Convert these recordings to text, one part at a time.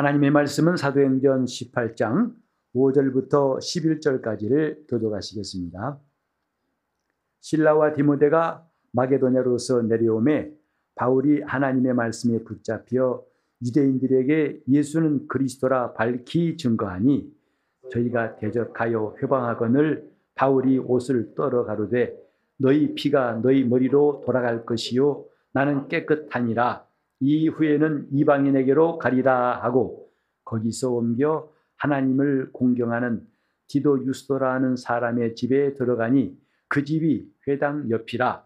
하나님의 말씀은 사도행전 18장 5절부터 11절까지를 교도하시겠습니다. 신라와 디모데가 마게도냐로서 내려오매 바울이 하나님의 말씀에 붙잡혀 유대인들에게 예수는 그리스도라 밝히 증거하니 저희가 대적하여 회방하거늘 바울이 옷을 떨어 가로되 너희 피가 너희 머리로 돌아갈 것이요 나는 깨끗하니라 이후에는 이방인에게로 가리라 하고 거기서 옮겨 하나님을 공경하는 디도 유스도라는 사람의 집에 들어가니 그 집이 회당 옆이라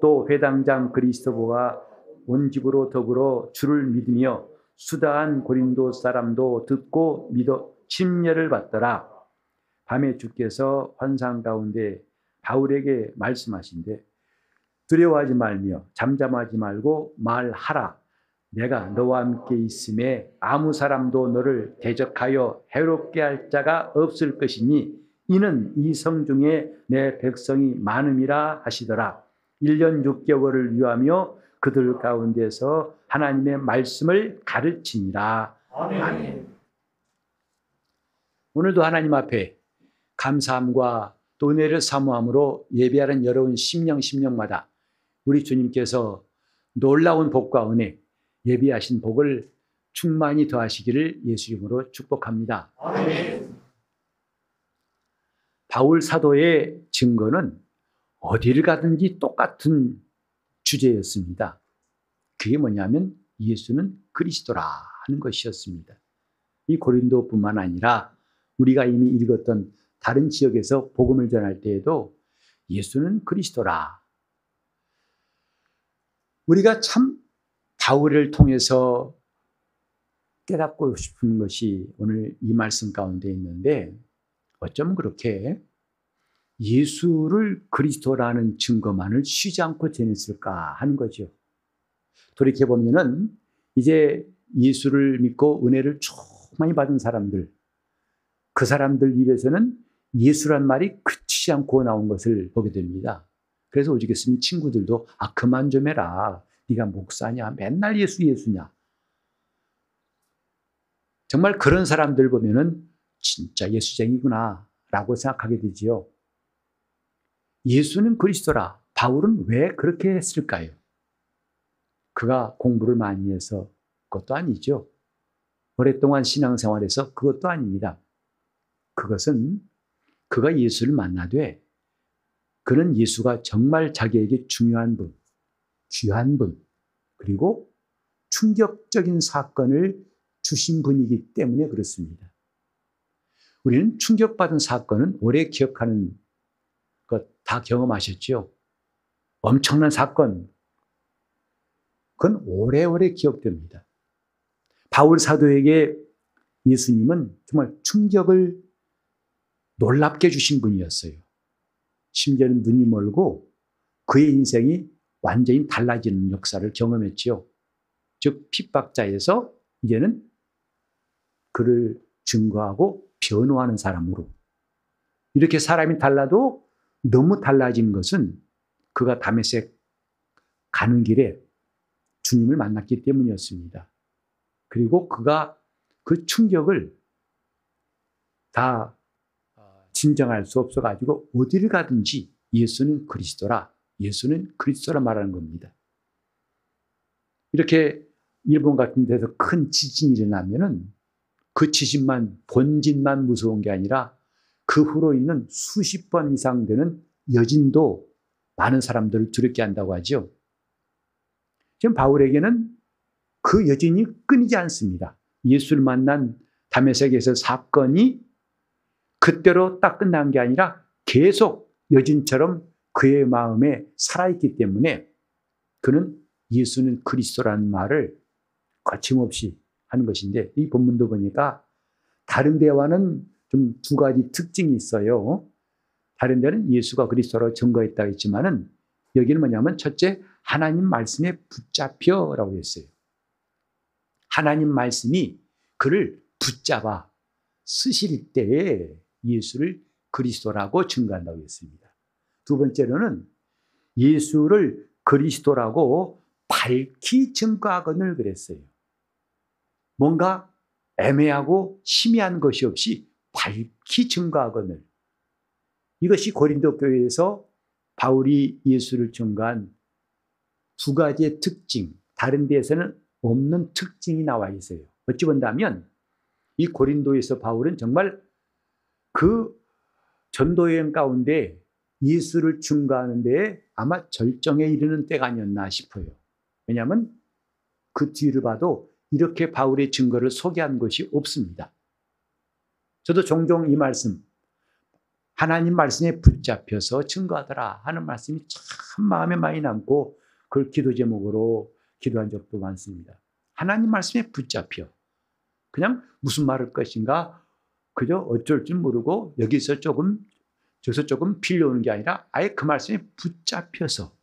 또 회당장 그리스도보가 온 집으로 더불어 주를 믿으며 수다한 고린도 사람도 듣고 믿어 침례를 받더라. 밤에 주께서 환상 가운데 바울에게 말씀하신데 두려워하지 말며 잠잠하지 말고 말하라. 내가 너와 함께 있음에 아무 사람도 너를 대적하여 해롭게 할 자가 없을 것이니 이는 이 성 중에 내 백성이 많음이라 하시더라. 1년 6개월을 유하며 그들 가운데서 하나님의 말씀을 가르치니라. 아멘. 아멘. 오늘도 하나님 앞에 감사함과 또 은혜를 사모함으로 예배하는 여러분 심령 심령마다 우리 주님께서 놀라운 복과 은혜, 예비하신 복을 충만히 더하시기를 예수 이름으로 축복합니다. 바울 사도의 증거는 어디를 가든지 똑같은 주제였습니다. 그게 뭐냐면 예수는 그리스도라 하는 것이었습니다. 이 고린도뿐만 아니라 우리가 이미 읽었던 다른 지역에서 복음을 전할 때에도 예수는 그리스도라. 우리가 참 바울을 통해서 깨닫고 싶은 것이 오늘 이 말씀 가운데 있는데 어쩜 그렇게 예수를 그리스도라는 증거만을 쉬지 않고 전했을까 하는 거죠. 돌이켜 보면은 이제 예수를 믿고 은혜를 충만히 받은 사람들, 그 사람들 입에서는 예수란 말이 그치지 않고 나온 것을 보게 됩니다. 그래서 오죽했으면 친구들도 아 그만 좀 해라. 네가 목사냐? 맨날 예수 예수냐? 정말 그런 사람들 보면은 진짜 예수쟁이구나 라고 생각하게 되지요. 예수는 그리스도라. 바울은 왜 그렇게 했을까요? 그가 공부를 많이 해서 그것도 아니죠. 오랫동안 신앙생활에서 그것도 아닙니다. 그것은 그가 예수를 만나되 그는 예수가 정말 자기에게 중요한 분, 귀한 분, 그리고 충격적인 사건을 주신 분이기 때문에 그렇습니다. 우리는 충격받은 사건은 오래 기억하는 것 다 경험하셨죠? 엄청난 사건, 그건 오래오래 기억됩니다. 바울 사도에게 예수님은 정말 충격을 놀랍게 주신 분이었어요. 심지어는 눈이 멀고 그의 인생이 완전히 달라지는 역사를 경험했지요. 즉 핍박자에서 이제는 그를 증거하고 변호하는 사람으로 이렇게 사람이 달라도 너무 달라진 것은 그가 다메섹 가는 길에 주님을 만났기 때문이었습니다. 그리고 그가 그 충격을 다 진정할 수 없어가지고 어디를 가든지 예수는 그리스도라, 예수는 그리스도라 말하는 겁니다. 이렇게 일본 같은 데서 큰 지진이 일어나면은 그 지진만, 본진만 무서운 게 아니라 그 후로 있는 수십 번 이상 되는 여진도 많은 사람들을 두렵게 한다고 하죠. 지금 바울에게는 그 여진이 끊이지 않습니다. 예수를 만난 담에색에서 사건이 그때로 딱 끝난 게 아니라 계속 여진처럼 그의 마음에 살아있기 때문에 그는 예수는 그리스도라는 말을 거침없이 하는 것인데 이 본문도 보니까 다른 데와는 좀 두 가지 특징이 있어요. 다른 데는 예수가 그리스도로 증거했다 했지만은 여기는 뭐냐면 첫째 하나님 말씀에 붙잡혀라고 했어요. 하나님 말씀이 그를 붙잡아 쓰실 때에 예수를 그리스도라고 증거한다고 했습니다. 두 번째로는 예수를 그리스도라고 밝히 증거하거늘 그랬어요. 뭔가 애매하고 심의한 것이 없이 밝히 증거하거늘. 이것이 고린도 교회에서 바울이 예수를 증거한 두 가지의 특징, 다른 데에서는 없는 특징이 나와 있어요. 어찌 본다면 이 고린도에서 바울은 정말 그 전도 여행 가운데 예수를 증거하는 데 아마 절정에 이르는 때가 아니었나 싶어요. 왜냐하면 그 뒤를 봐도 이렇게 바울의 증거를 소개한 것이 없습니다. 저도 종종 이 말씀, 하나님 말씀에 붙잡혀서 증거하더라 하는 말씀이 참 마음에 많이 남고 그걸 기도 제목으로 기도한 적도 많습니다. 하나님 말씀에 붙잡혀. 그냥 무슨 말할 것인가 그저 어쩔 줄 모르고 여기서 조금 저기서 조금 빌려오는 게 아니라 아예 그 말씀에 붙잡혀서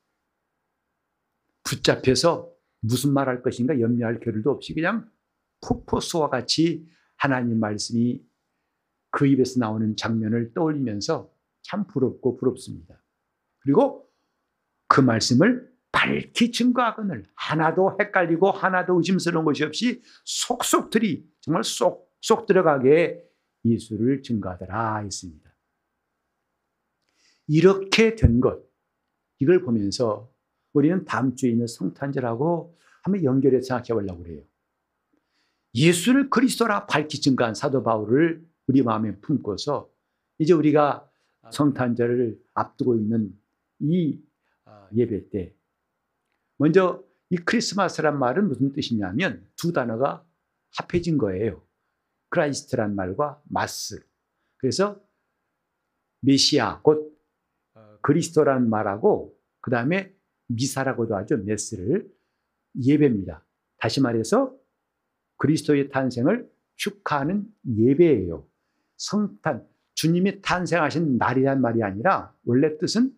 붙잡혀서 무슨 말 할 것인가 염려할 겨를도 없이 그냥 폭포수와 같이 하나님 말씀이 그 입에서 나오는 장면을 떠올리면서 참 부럽고 부럽습니다. 그리고 그 말씀을 밝히 증거하거늘 하나도 헷갈리고 하나도 의심스러운 것이 없이 속속들이 정말 쏙쏙 들어가게 예수를 증거하더라 했습니다. 이렇게 된 것, 이걸 보면서 우리는 다음 주에 있는 성탄절하고 한번 연결해서 생각해 보려고 그래요. 예수를 그리스도라 밝히 증거한 사도 바울을 우리 마음에 품고서 이제 우리가 성탄절을 앞두고 있는 이 아, 예배 때 먼저 이 크리스마스란 말은 무슨 뜻이냐면 두 단어가 합해진 거예요. Christ란 말과 mass. 그래서 메시아 곧 어, 그리스도란 말하고 그 다음에 미사라고도 하죠. mass를 예배입니다. 다시 말해서 그리스도의 탄생을 축하하는 예배예요. 성탄, 주님이 탄생하신 날이란 말이 아니라 원래 뜻은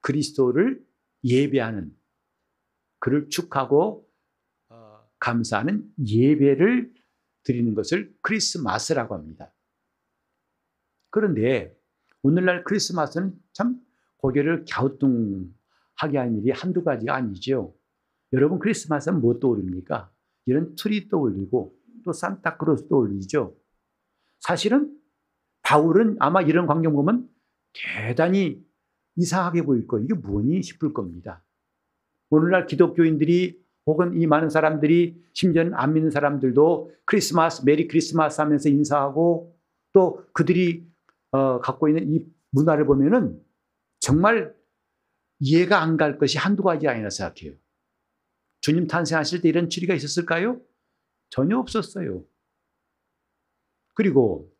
그리스도를 예배하는 그를 축하고 어, 감사하는 예배를 드리는 것을 크리스마스라고 합니다. 그런데 오늘날 크리스마스는 참 고개를 갸우뚱하게 하는 일이 한두 가지가 아니죠. 여러분 크리스마스는 뭐 떠오릅니까? 이런 트리 떠올리고 또 산타클로스 떠올리죠. 사실은 바울은 아마 이런 광경 보면 대단히 이상하게 보일 거예요. 이게 뭐니 싶을 겁니다. 오늘날 기독교인들이 혹은 이 많은 사람들이 심지어는 안 믿는 사람들도 크리스마스, Merry Christmas 하면서 인사하고 또 그들이 어, 갖고 있는 이 문화를 보면은 정말 이해가 안 갈 것이 한두 가지 아니라 생각해요. 주님 탄생하실 때 이런 추리가 있었을까요? 전혀 없었어요. 그리고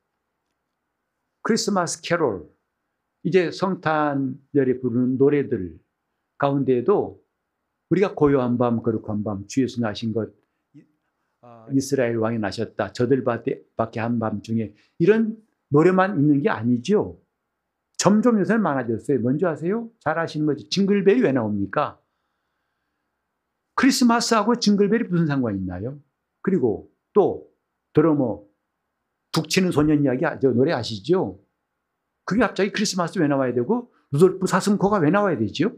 크리스마스 캐롤, 이제 성탄절에 부르는 노래들 가운데에도 우리가 고요한 밤, 거룩한 밤, 주 예수 나신 것, 아, 이스라엘 왕이 나셨다. 저들 밖에 한밤 중에 이런 노래만 있는 게 아니죠. 점점 요새는 많아졌어요. 뭔지 아세요? 잘 아시는 거죠. 징글벨이 왜 나옵니까? 크리스마스하고 징글벨이 무슨 상관이 있나요? 그리고 또 드러머 북치는 소년 이야기 저 노래 아시죠? 그게 갑자기 크리스마스 왜 나와야 되고 루돌프 사슴코가 왜 나와야 되죠?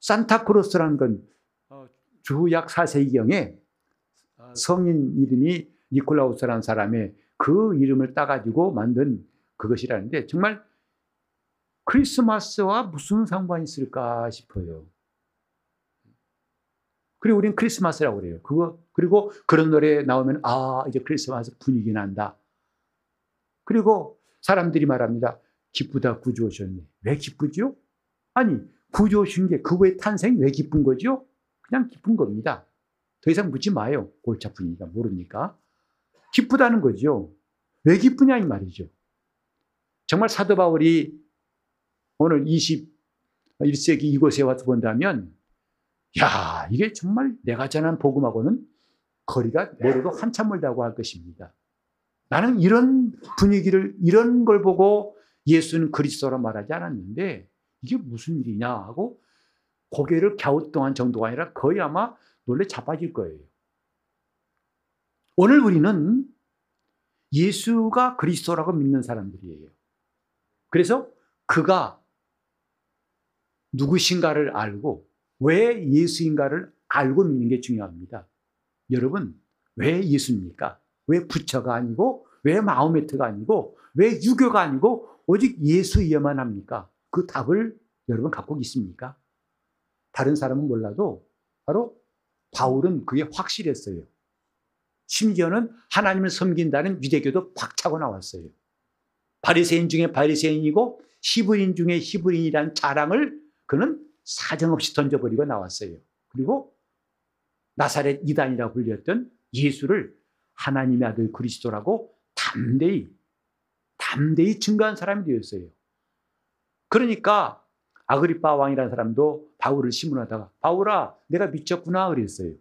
산타크로스라는 건 어, 주약 4세기경에 어, 성인 이름이 니콜라우스라는 사람의 그 이름을 따가지고 만든 그것이라는데 정말 크리스마스와 무슨 상관이 있을까 싶어요. 그리고 우리는 크리스마스라고 그래요. 그거 그리고 그런 노래 나오면 아 이제 크리스마스 분위기 난다. 그리고 사람들이 말합니다. 기쁘다 구주 오셨네. 왜 기쁘죠? 아니 구주 오신 게 그거의 탄생이 왜 기쁜 거죠? 그냥 기쁜 겁니다. 더 이상 묻지 마요. 골치 아프니까 모르니까. 기쁘다는 거죠. 왜 기쁘냐 이 말이죠. 정말 사도 바울이 오늘 21세기 이곳에 와서 본다면 야 이게 정말 내가 전한 복음하고는 거리가 멀어도 한참 멀다고 할 것입니다. 나는 이런 분위기를 이런 걸 보고 예수는 그리스도라 말하지 않았는데 이게 무슨 일이냐 하고 고개를 갸우뚱한 정도가 아니라 거의 아마 놀래 자빠질 거예요. 오늘 우리는 예수가 그리스도라고 믿는 사람들이에요. 그래서 그가 누구신가를 알고 왜 예수인가를 알고 믿는 게 중요합니다. 여러분, 왜 예수입니까? 왜 부처가 아니고 왜 마호메트가 아니고 왜 유교가 아니고 오직 예수이어만 합니까? 그 답을 여러분 갖고 있습니까? 다른 사람은 몰라도 바로 바울은 그게 확실했어요. 심지어는 하나님을 섬긴다는 유대교도 박차고 나왔어요. 바리새인 중에 바리새인이고 히브리인 중에 히브리인이라는 자랑을 그는 사정없이 던져버리고 나왔어요. 그리고 나사렛 이단이라고 불렸던 예수를 하나님의 아들 그리스도라고 담대히 담대히 증거한 사람이 되었어요. 그러니까 아그리파 왕이라는 사람도 바울을 신문하다가 바울아 내가 미쳤구나 그랬어요.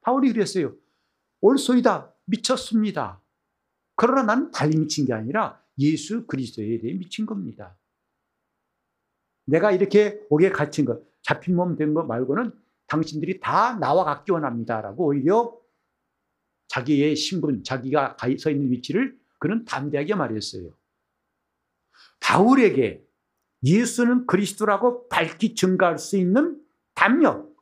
바울이 그랬어요. 올소이다 미쳤습니다. 그러나 난 달리 미친 게 아니라 예수 그리스도에 대해 미친 겁니다. 내가 이렇게 옥에 갇힌 것, 잡힌 몸 된 것 말고는 당신들이 다 나와 같기 원합니다라고 오히려 자기의 신분, 자기가 서 있는 위치를 그는 담대하게 말했어요. 바울에게 예수는 그리스도라고 밝히 증가할 수 있는 담력,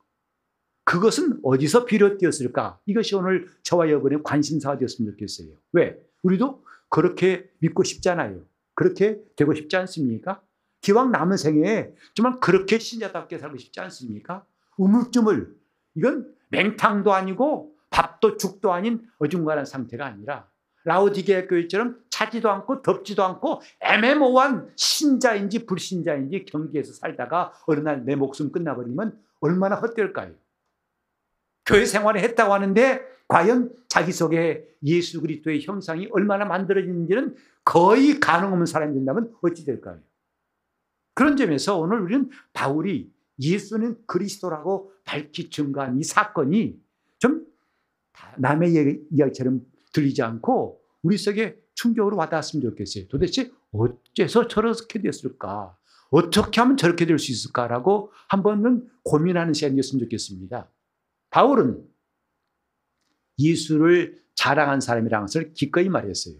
그것은 어디서 비롯되었을까? 이것이 오늘 저와 여러분의 관심사가 되었으면 좋겠어요. 왜? 우리도 그렇게 믿고 싶잖아요. 그렇게 되고 싶지 않습니까? 기왕 남은 생에 정말 그렇게 신자답게 살고 싶지 않습니까? 우물쭈물. 이건 맹탕도 아니고 밥도 죽도 아닌 어중간한 상태가 아니라 라오디게아 교회처럼 차지도 않고 덥지도 않고 애매모호한 신자인지 불신자인지 경계에서 살다가 어느 날 내 목숨 끝나버리면 얼마나 헛될까요? 교회 생활을 했다고 하는데 과연 자기 속에 예수 그리스도의 형상이 얼마나 만들어지는지는 거의 가능 없는 사람이 된다면 어찌 될까요? 그런 점에서 오늘 우리는 바울이 예수는 그리스도라고 밝히 증거한 이 사건이 좀 남의 이야기처럼 들리지 않고 우리 속에 충격으로 와닿았으면 좋겠어요. 도대체 어째서 저렇게 됐을까? 어떻게 하면 저렇게 될 수 있을까라고 한 번은 고민하는 시간이었으면 좋겠습니다. 바울은 예수를 자랑한 사람이라는 것을 기꺼이 말했어요.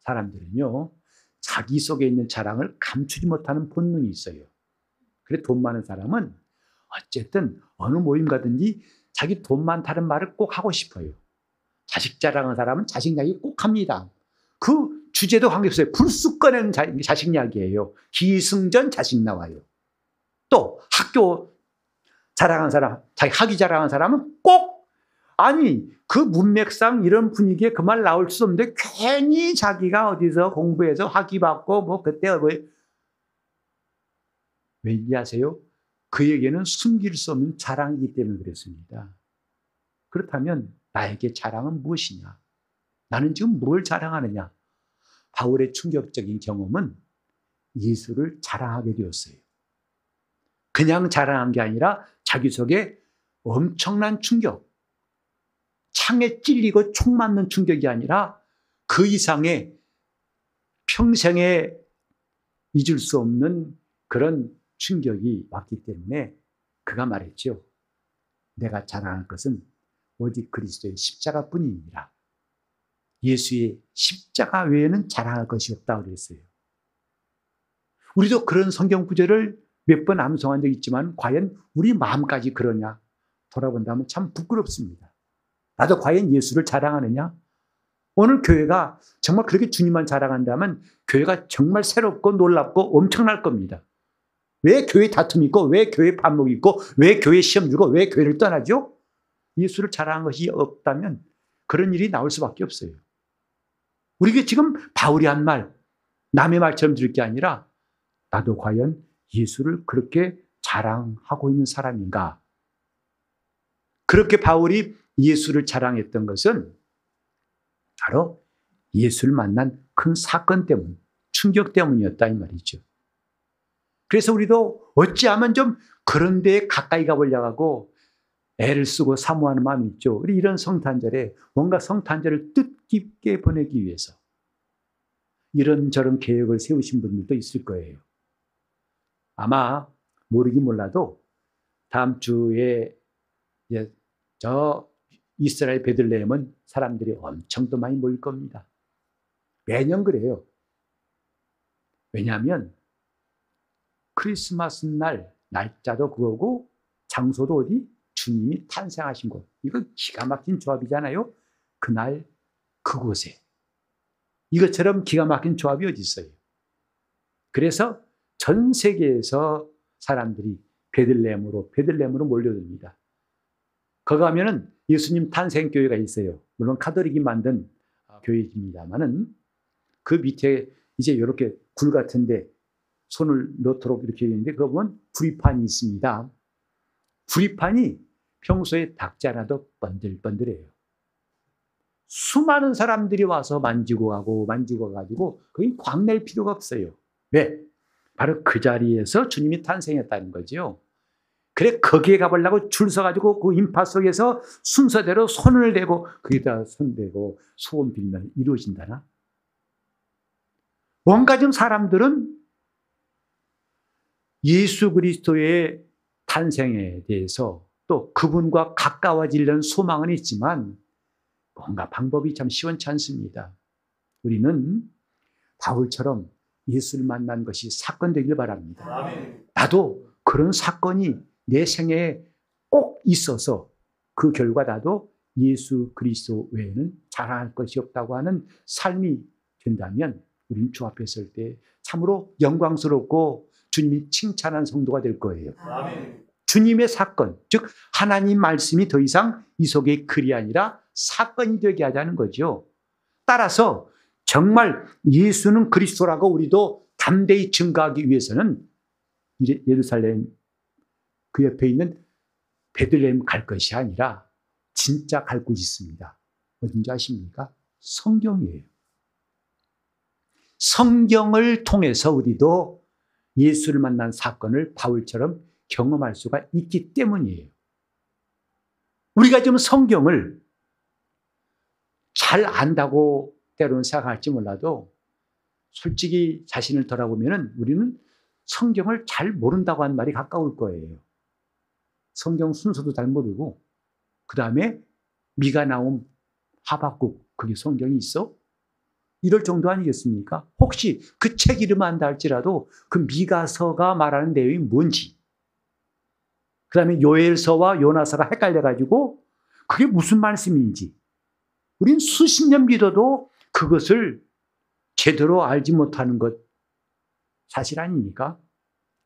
사람들은요, 자기 속에 있는 자랑을 감추지 못하는 본능이 있어요. 그래, 돈 많은 사람은 어쨌든 어느 모임 가든지 자기 돈 많다는 말을 꼭 하고 싶어요. 자식 자랑하는 사람은 자식 이야기 꼭 합니다. 그 주제도 관계없어요. 불쑥 꺼내는 자, 식 이야기예요. 기승전 자식 나와요. 또 학교 자랑한 사람, 자기 학위 자랑한 사람은 꼭 아니 그 문맥상 이런 분위기에 그 말 나올 수 없는데 괜히 자기가 어디서 공부해서 학위 받고 뭐 그때 뭐 왠지 아세요? 그에게는 숨길 수 없는 자랑이기 때문에 그랬습니다. 그렇다면 나에게 자랑은 무엇이냐? 나는 지금 뭘 자랑하느냐? 바울의 충격적인 경험은 예수를 자랑하게 되었어요. 그냥 자랑한 게 아니라 자기 속에 엄청난 충격, 창에 찔리고 총 맞는 충격이 아니라 그 이상의 평생에 잊을 수 없는 그런 충격이 왔기 때문에 그가 말했죠. 내가 자랑할 것은 오직 그리스도의 십자가 뿐이니라. 예수의 십자가 외에는 자랑할 것이 없다고 그랬어요. 우리도 그런 성경 구절을 몇 번 암송한 적 있지만 과연 우리 마음까지 그러냐 돌아본다면 참 부끄럽습니다. 나도 과연 예수를 자랑하느냐? 오늘 교회가 정말 그렇게 주님만 자랑한다면 교회가 정말 새롭고 놀랍고 엄청날 겁니다. 왜 교회 다툼이 있고, 왜 교회 반목이 있고, 왜 교회 시험 주고, 왜 교회를 떠나죠? 예수를 자랑한 것이 없다면 그런 일이 나올 수밖에 없어요. 우리가 지금 바울이 한 말, 남의 말처럼 들을 게 아니라 나도 과연 예수를 그렇게 자랑하고 있는 사람인가? 그렇게 바울이 예수를 자랑했던 것은 바로 예수를 만난 큰 사건 때문, 충격 때문이었다 이 말이죠. 그래서 우리도 어찌하면 좀 그런 데에 가까이 가보려고 하고 애를 쓰고 사모하는 마음이 있죠. 우리 이런 성탄절에 뭔가 성탄절을 뜻깊게 보내기 위해서 이런저런 계획을 세우신 분들도 있을 거예요. 아마 모르긴 몰라도 다음 주에 저 이스라엘 베들레헴은 사람들이 엄청 더 많이 모일 겁니다. 매년 그래요. 왜냐하면 크리스마스 날 날짜도 그거고 장소도 어디? 주님이 탄생하신 곳. 이거 기가 막힌 조합이잖아요. 그날 그곳에. 이것처럼 기가 막힌 조합이 어디 있어요? 그래서 전 세계에서 사람들이 베들레헴으로 베들레헴으로 몰려듭니다. 거기 가면은 예수님 탄생 교회가 있어요. 물론 카톨릭이 만든 교회입니다만은 그 밑에 이제 이렇게 굴 같은데 손을 넣도록 이렇게 있는데 그거 보면 불이판이 있습니다. 불이판이 평소에 닦지 않아도 번들번들해요. 수많은 사람들이 와서 만지고 가고 만지고 가지고 거기 광낼 필요가 없어요. 왜? 바로 그 자리에서 주님이 탄생했다는 거죠. 그래 거기에 가보려고 줄 서가지고 그 인파 속에서 순서대로 손을 대고 거기다 손 대고 소원 빌면 이루어진다나? 좀 사람들은 예수 그리스도의 탄생에 대해서 또 그분과 가까워지려는 소망은 있지만 뭔가 방법이 참 시원치 않습니다. 우리는 바울처럼 예수를 만난 것이 사건 되길 바랍니다. 나도 그런 사건이 내 생애에 꼭 있어서 그 결과 나도 예수 그리스도 외에는 자랑할 것이 없다고 하는 삶이 된다면 우리는 주 앞에 설 때 참으로 영광스럽고 주님이 칭찬한 성도가 될 거예요. 아멘. 주님의 사건, 즉 하나님 말씀이 더 이상 이 속에 글이 아니라 사건이 되게 하자는 거죠. 따라서 정말 예수는 그리스도라고 우리도 담대히 증거하기 위해서는 예루살렘 그 옆에 있는 베들레헴 갈 것이 아니라 진짜 갈 곳이 있습니다. 어딘지 아십니까? 성경이에요. 성경을 통해서 우리도 예수를 만난 사건을 바울처럼 경험할 수가 있기 때문이에요. 우리가 지금 성경을 잘 안다고 때로는 생각할지 몰라도 솔직히 자신을 돌아보면 우리는 성경을 잘 모른다고 하는 말이 가까울 거예요. 성경 순서도 잘 모르고 그 다음에 미가 나온 하박국 그게 성경이 있어? 이럴 정도 아니겠습니까? 혹시 그 책 이름 안다 할지라도 그 미가서가 말하는 내용이 뭔지 그 다음에 요엘서와 요나서가 헷갈려가지고 그게 무슨 말씀인지 우린 수십 년 믿어도 그것을 제대로 알지 못하는 것 사실 아닙니까?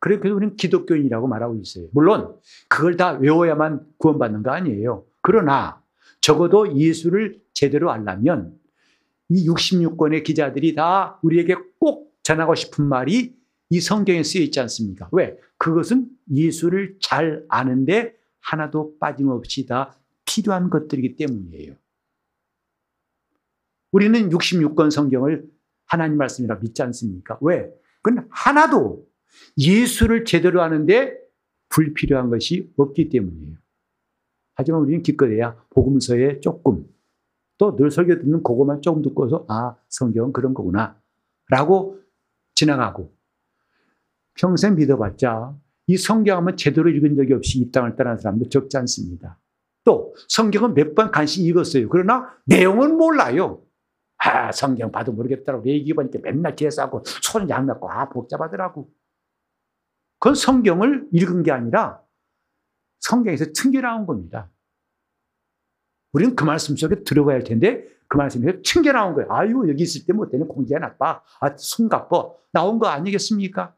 그래서 우리는 기독교인이라고 말하고 있어요. 물론 그걸 다 외워야만 구원받는 거 아니에요. 그러나 적어도 예수를 제대로 알려면 이 66권의 기자들이 다 우리에게 꼭 전하고 싶은 말이 이 성경에 쓰여 있지 않습니까? 왜? 그것은 예수를 잘 아는데 하나도 빠짐없이 다 필요한 것들이기 때문이에요. 우리는 66권 성경을 하나님 말씀이라 믿지 않습니까? 왜? 그건 하나도 예수를 제대로 하는데 불필요한 것이 없기 때문이에요. 하지만 우리는 기껏해야 복음서에 조금 또 늘 설교 듣는 그것만 조금 듣고서 아 성경은 그런 거구나 라고 지나가고 평생 믿어봤자 이 성경은 제대로 읽은 적이 없이 이 땅을 떠난 사람도 적지 않습니다. 또 성경은 몇 번 간신히 읽었어요. 그러나 내용은 몰라요. 아 성경 봐도 모르겠더라고 얘기 보니까 맨날 제사하고 손 양맞고 아 복잡하더라고. 그건 성경을 읽은 게 아니라 성경에서 튕겨 나온 겁니다. 우리는 그 말씀 속에 들어가야 할 텐데 그 말씀에서 튕겨 나온 거예요. 아유 여기 있을 때 못되는 공기가 나빠. 아 숨가뻐. 나온 거 아니겠습니까?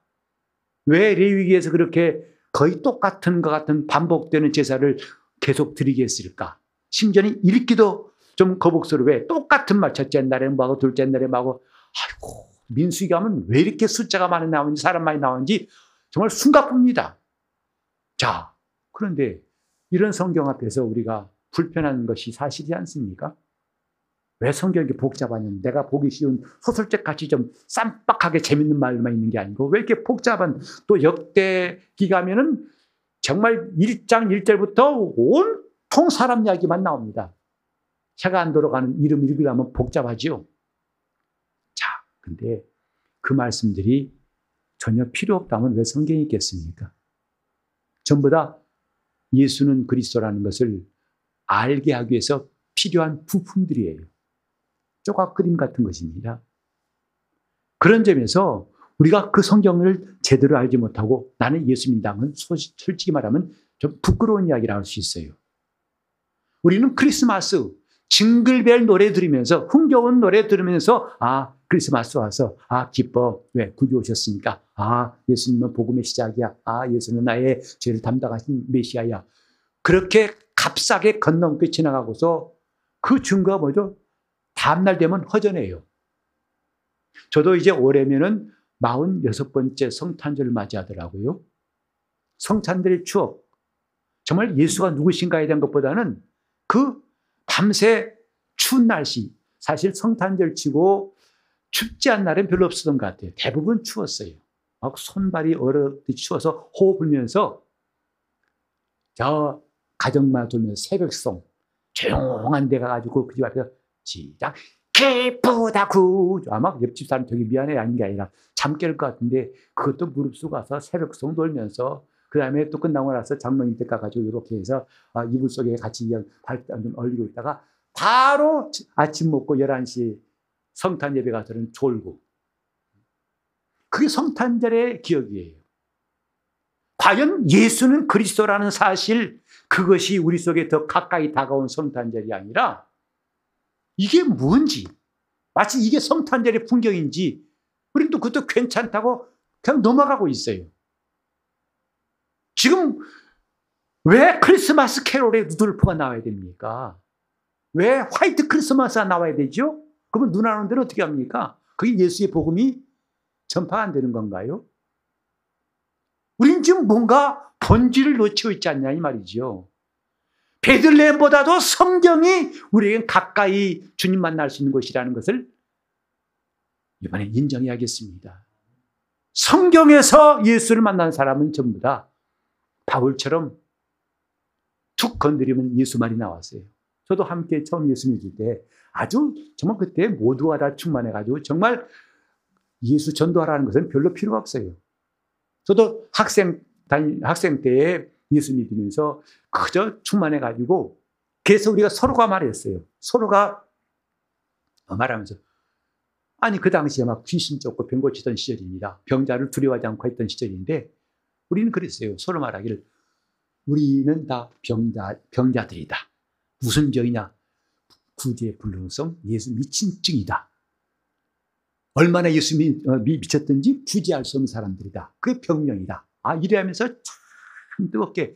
왜 레위기에서 그렇게 거의 똑같은 것 같은 반복되는 제사를 계속 드리게 했을까? 심지어는 읽기도 좀 거북스러워. 왜? 똑같은 말, 첫째 날에 뭐하고 둘째 날에 뭐하고. 아이고, 민수기 가면 왜 이렇게 숫자가 많이 나오는지, 사람 많이 나오는지 정말 숨가쁩니다. 자, 그런데 이런 성경 앞에서 우리가 불편한 것이 사실이지 않습니까? 왜 성경이 복잡하냐면 내가 보기 쉬운 소설책 같이 좀 쌈박하게 재밌는 말만 있는 게 아니고 왜 이렇게 복잡한 또 역대기 가면은 정말 1장 1절부터 온통 사람 이야기만 나옵니다. 해가 안 돌아가는 이름 읽으려면 복잡하지요. 자, 근데 그 말씀들이 전혀 필요 없다면 왜 성경이 있겠습니까? 전부 다 예수는 그리스도라는 것을 알게 하기 위해서 필요한 부품들이에요. 조각 그림 같은 것입니다. 그런 점에서 우리가 그 성경을 제대로 알지 못하고 나는 예수 믿다면 솔직히 말하면 좀 부끄러운 이야기를 할수 있어요. 우리는 크리스마스 징글벨 노래 들으면서 흥겨운 노래 들으면서 아 크리스마스 와서 아 기뻐 왜 구주 오셨으니까 아 예수님은 복음의 시작이야 아 예수는 나의 죄를 담당하신 메시아야 그렇게 값싸게 건너뛰 지나가고서 그 증거가 뭐죠? 다음날 되면 허전해요. 저도 이제 올해면은 46번째 성탄절을 맞이하더라고요. 성탄절의 추억. 정말 예수가 누구신가에 대한 것보다는 그 밤새 추운 날씨. 사실 성탄절 치고 춥지 않은 날은 별로 없었던 것 같아요. 대부분 추웠어요. 막 손발이 얼어듯이 추워서 호흡 불면서 저 가정만 돌면서 새벽송 조용한 데 가가지고 그 집 앞에서 시작 기쁘다 구주 아마 옆집 사람 되게 미안해 아닌 게 아니라 잠 깰 것 같은데 그것도 무릅쓰고 가서 새벽송 돌면서 그 다음에 또 끝나고 나서 장로님 댁 가가지고 이렇게 해서 아, 이불 속에 같이 발단 좀 얼리고 있다가 바로 아침 먹고 11시 성탄 예배 가서는 졸고 그게 성탄절의 기억이에요. 과연 예수는 그리스도라는 사실 그것이 우리 속에 더 가까이 다가온 성탄절이 아니라 이게 뭔지 마치 이게 성탄절의 풍경인지 우리는 또 그것도 괜찮다고 그냥 넘어가고 있어요. 지금 왜 크리스마스 캐롤에 루돌프가 나와야 됩니까? 왜 화이트 크리스마스가 나와야 되죠? 그러면 눈 하는 데는 어떻게 합니까? 그게 예수의 복음이 전파 안 되는 건가요? 우린 지금 뭔가 본질을 놓치고 있지 않냐 이 말이죠. 베들레헴보다도 성경이 우리에겐 가까이 주님 만날 수 있는 곳이라는 것을 이번에 인정해야겠습니다. 성경에서 예수를 만난 사람은 전부 다 바울처럼 툭 건드리면 예수 말이 나왔어요. 저도 함께 처음 예수 믿을 때 아주 정말 그때 모두가 다 충만해가지고 정말 예수 전도하라는 것은 별로 필요가 없어요. 저도 학생, 학생 때에 예수 믿으면서 그저 충만해가지고 그래서 우리가 서로가 말했어요. 서로가 말하면서 아니 그 당시에 막 귀신 쫓고 병 고치던 시절입니다. 병자를 두려워하지 않고 했던 시절인데 우리는 그랬어요. 서로 말하기를 우리는 다 병자, 병자들이다. 무슨 병이냐? 구제의 불능성, 예수 미친 증이다. 얼마나 예수 미, 어, 미쳤든지 구제할 수 없는 사람들이다. 그게 병명이다. 아, 이래하면서 참 뜨겁게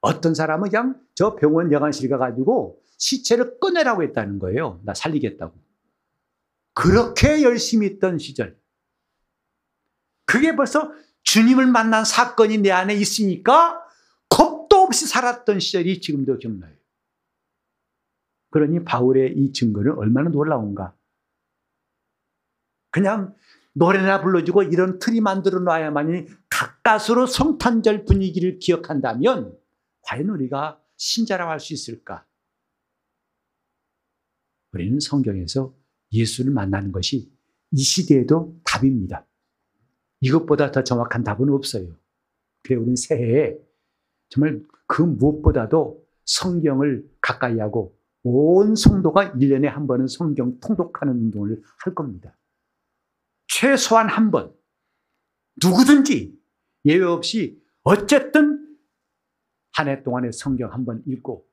어떤 사람은 그냥 저 병원 여관실 가가지고 시체를 꺼내라고 했다는 거예요. 나 살리겠다고. 그렇게 열심히 있던 시절. 그게 벌써 주님을 만난 사건이 내 안에 있으니까 겁도 없이 살았던 시절이 지금도 기억나요. 그러니 바울의 이 증거는 얼마나 놀라운가. 그냥 노래나 불러주고 이런 틀이 만들어 놔야만이 가까스로 성탄절 분위기를 기억한다면 과연 우리가 신자라고 할 수 있을까? 우리는 성경에서 예수를 만나는 것이 이 시대에도 답입니다. 이것보다 더 정확한 답은 없어요. 그래, 우리는 새해에 정말 그 무엇보다도 성경을 가까이 하고 온 성도가 1년에 한 번은 성경 통독하는 운동을 할 겁니다. 최소한 한 번, 누구든지 예외 없이 어쨌든 한 해 동안에 성경 한 번 읽고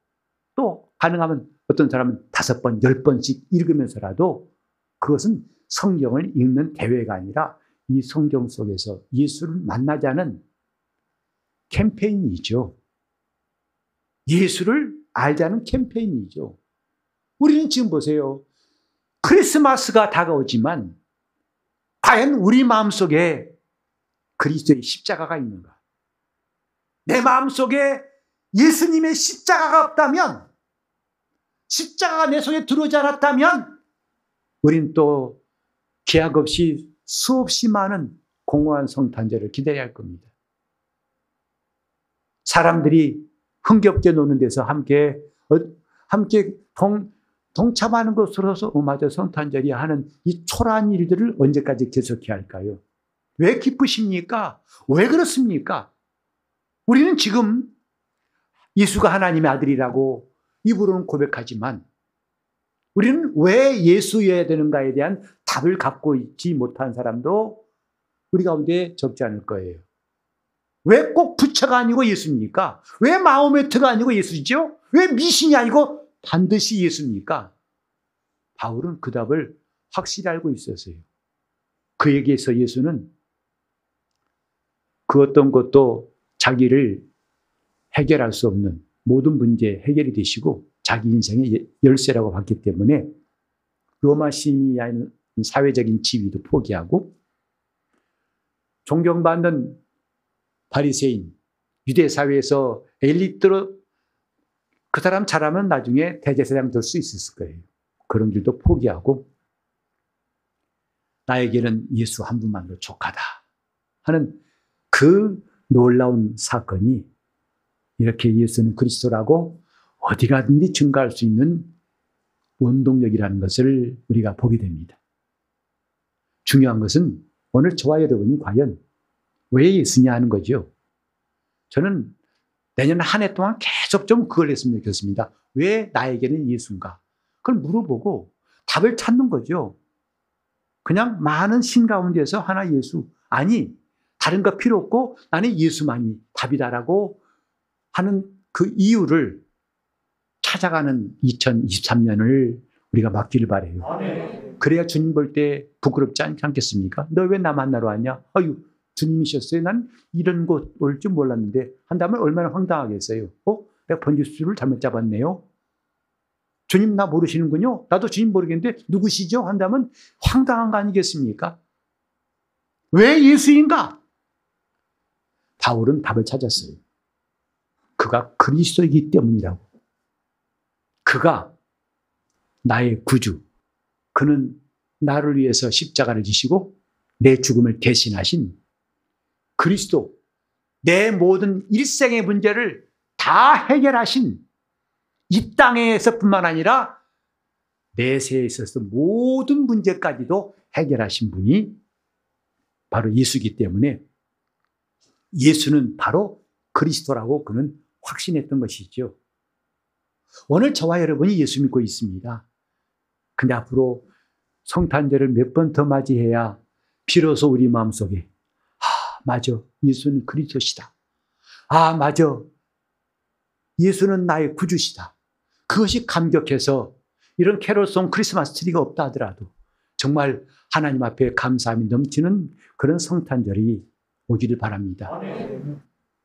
또 가능하면 어떤 사람은 다섯 번, 열 번씩 읽으면서라도 그것은 성경을 읽는 대회가 아니라 이 성경 속에서 예수를 만나자는 캠페인이죠. 예수를 알자는 캠페인이죠. 우리는 지금 보세요. 크리스마스가 다가오지만 과연 우리 마음속에 그리스도의 십자가가 있는가? 내 마음속에 예수님의 십자가가 없다면 십자가가 내 속에 들어오지 않았다면 우린 또 계약 없이 수없이 많은 공허한 성탄절을 기다려야 할 겁니다. 사람들이 흥겹게 노는 데서 함께 어, 함께 동, 동참하는 것으로서 어, 맞아 성탄절이 하는 이 초라한 일들을 언제까지 계속해야 할까요? 왜 기쁘십니까? 왜 그렇습니까? 우리는 지금 예수가 하나님의 아들이라고 입으로는 고백하지만 우리는 왜 예수여야 되는가에 대한 답을 갖고 있지 못한 사람도 우리 가운데 적지 않을 거예요. 왜 꼭 부처가 아니고 예수입니까? 왜 마호메트가 아니고 예수죠? 왜 미신이 아니고 반드시 예수입니까? 바울은 그 답을 확실히 알고 있었어요. 그에게서 예수는 그 어떤 것도 자기를 해결할 수 없는 모든 문제 해결이 되시고 자기 인생의 열쇠라고 봤기 때문에 로마 시민이 아닌 사회적인 지위도 포기하고 존경받는 바리새인 유대 사회에서 엘리트로 그 사람 잘하면 나중에 대제사장 될 수 있었을 거예요. 그런 길도 포기하고 나에게는 예수 한 분만으로 족하다 하는 그 놀라운 사건이 이렇게 예수는 그리스도라고 어디 가든지 증가할 수 있는 원동력이라는 것을 우리가 보게 됩니다. 중요한 것은 오늘 저와 여러분이 과연 왜 예수냐 하는 거죠. 저는 내년 한 해 동안 계속 좀 그걸 했으면 좋겠습니다. 왜 나에게는 예수인가? 그걸 물어보고 답을 찾는 거죠. 그냥 많은 신 가운데서 하나 예수. 아니, 다른 거 필요 없고 나는 예수만이 답이다라고 하는 그 이유를 찾아가는 2023년을 우리가 맞기를 바래요. 그래야 주님 볼 때 부끄럽지 않겠습니까? 너 왜 나 만나러 왔냐? 아유, 주님이셨어요. 난 이런 곳 올 줄 몰랐는데 한다면 얼마나 황당하겠어요. 어? 내가 번지수를 잘못 잡았네요. 주님 나 모르시는군요. 나도 주님 모르겠는데 누구시죠? 한다면 황당한 거 아니겠습니까? 왜 예수인가? 바울은 답을 찾았어요. 그가 그리스도이기 때문이라고. 그가 나의 구주. 그는 나를 위해서 십자가를 지시고 내 죽음을 대신하신 그리스도. 내 모든 일생의 문제를 다 해결하신 이 땅에서뿐만 아니라 내세에 있어서 모든 문제까지도 해결하신 분이 바로 예수이기 때문에 예수는 바로 그리스도라고 그는 확신했던 것이죠. 오늘 저와 여러분이 예수 믿고 있습니다. 근데 앞으로 성탄절을 몇 번 더 맞이해야 비로소 우리 마음속에 아, 맞아. 예수는 그리스도시다. 아, 맞아. 예수는 나의 구주시다. 그것이 감격해서 이런 캐롤송 크리스마스 트리가 없다 하더라도 정말 하나님 앞에 감사함이 넘치는 그런 성탄절이 오기를 바랍니다.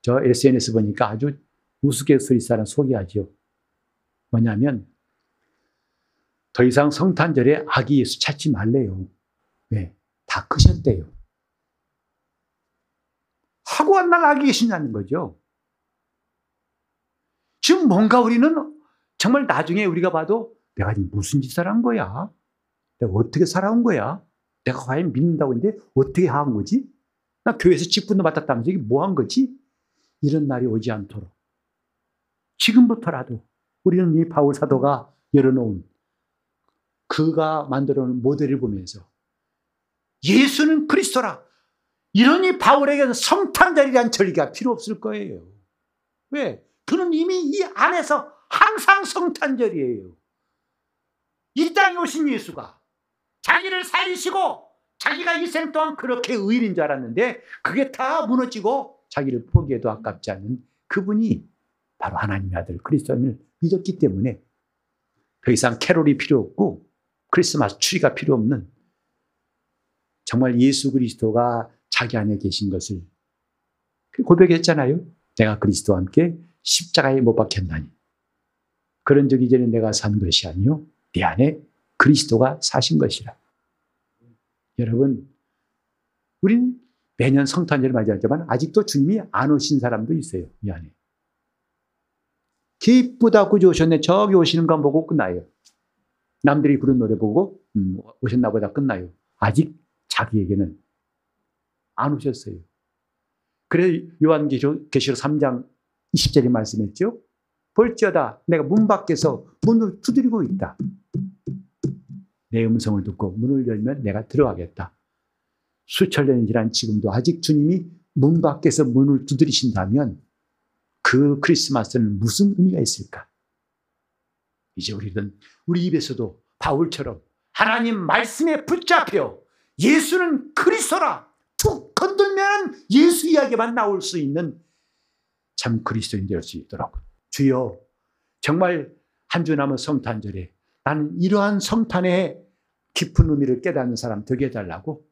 저 SNS 보니까 아주 우스갯소리사람 소개하죠. 뭐냐면 더 이상 성탄절에 아기 예수 찾지 말래요. 왜? 다 크셨대요. 하고 한 날 아기 계시냐는 거죠. 지금 뭔가 우리는 정말 나중에 우리가 봐도 내가 무슨 짓을 한 거야? 내가 어떻게 살아온 거야? 내가 과연 믿는다고 했는데 어떻게 한 거지? 나 교회에서 직분도 맡았다면서 이게 뭐 한 거지? 이런 날이 오지 않도록. 지금부터라도 우리는 이 바울 사도가 열어놓은 그가 만들어 놓은 모델을 보면서 예수는 그리스도라. 이러니 바울에게는 성탄절이란 절기가 필요 없을 거예요. 왜? 그는 이미 이 안에서 항상 성탄절이에요. 이 땅에 오신 예수가 자기를 살리시고 자기가 이 생 동안 그렇게 의인인 줄 알았는데 그게 다 무너지고 자기를 포기해도 아깝지 않은 그분이 바로 하나님의 아들 그리스도인을 믿었기 때문에 더 이상 캐롤이 필요 없고 크리스마스 추리가 필요 없는 정말 예수 그리스도가 자기 안에 계신 것을 고백했잖아요. 내가 그리스도와 함께 십자가에 못 박혔나니. 그런 적 이전에 내가 산 것이 아니요. 내 안에 그리스도가 사신 것이라. 여러분, 우린 매년 성탄절을 맞이하지만 아직도 주님이 안 오신 사람도 있어요. 이 안에. 기쁘다 구주 오셨네. 저기 오시는 거 보고 끝나요. 남들이 그런 노래 보고 음, 오셨나 보다 끝나요. 아직 자기에게는 안 오셨어요. 그래 요한계시록 3장 20절에 말씀했죠. 볼지어다 내가 문 밖에서 문을 두드리고 있다. 내 음성을 듣고 문을 열면 내가 들어가겠다. 수천 년이 지난 지금도 아직 주님이 문 밖에서 문을 두드리신다면 그 크리스마스는 무슨 의미가 있을까? 이제 우리는 우리 입에서도 바울처럼 하나님 말씀에 붙잡혀 예수는 그리스도라 툭 건들면 예수 이야기만 나올 수 있는 참 그리스도인 될 수 있도록 주여 정말 한 주 남은 성탄절에 나는 이러한 성탄의 깊은 의미를 깨닫는 사람 되게 해달라고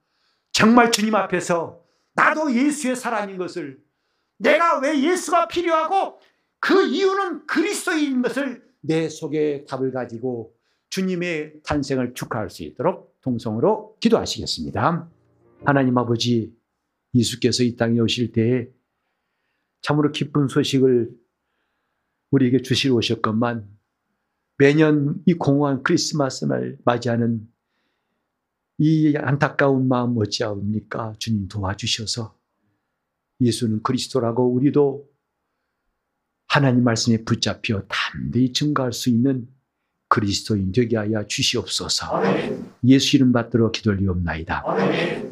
정말 주님 앞에서 나도 예수의 사람인 것을 내가 왜 예수가 필요하고 그 이유는 그리스도인 것을 내 속에 답을 가지고 주님의 탄생을 축하할 수 있도록 동성으로 기도하시겠습니다. 하나님 아버지 예수께서 이 땅에 오실 때에 참으로 기쁜 소식을 우리에게 주시러 오셨건만 매년 이 공허한 크리스마스를 맞이하는 이 안타까운 마음 어찌하옵니까? 주님 도와주셔서 예수는 그리스도라고 우리도 하나님 말씀에 붙잡혀 담대히 증거할 수 있는 그리스도인 되게 하여 주시옵소서. 아멘. 예수 이름 받들어 기도리옵나이다. 아멘.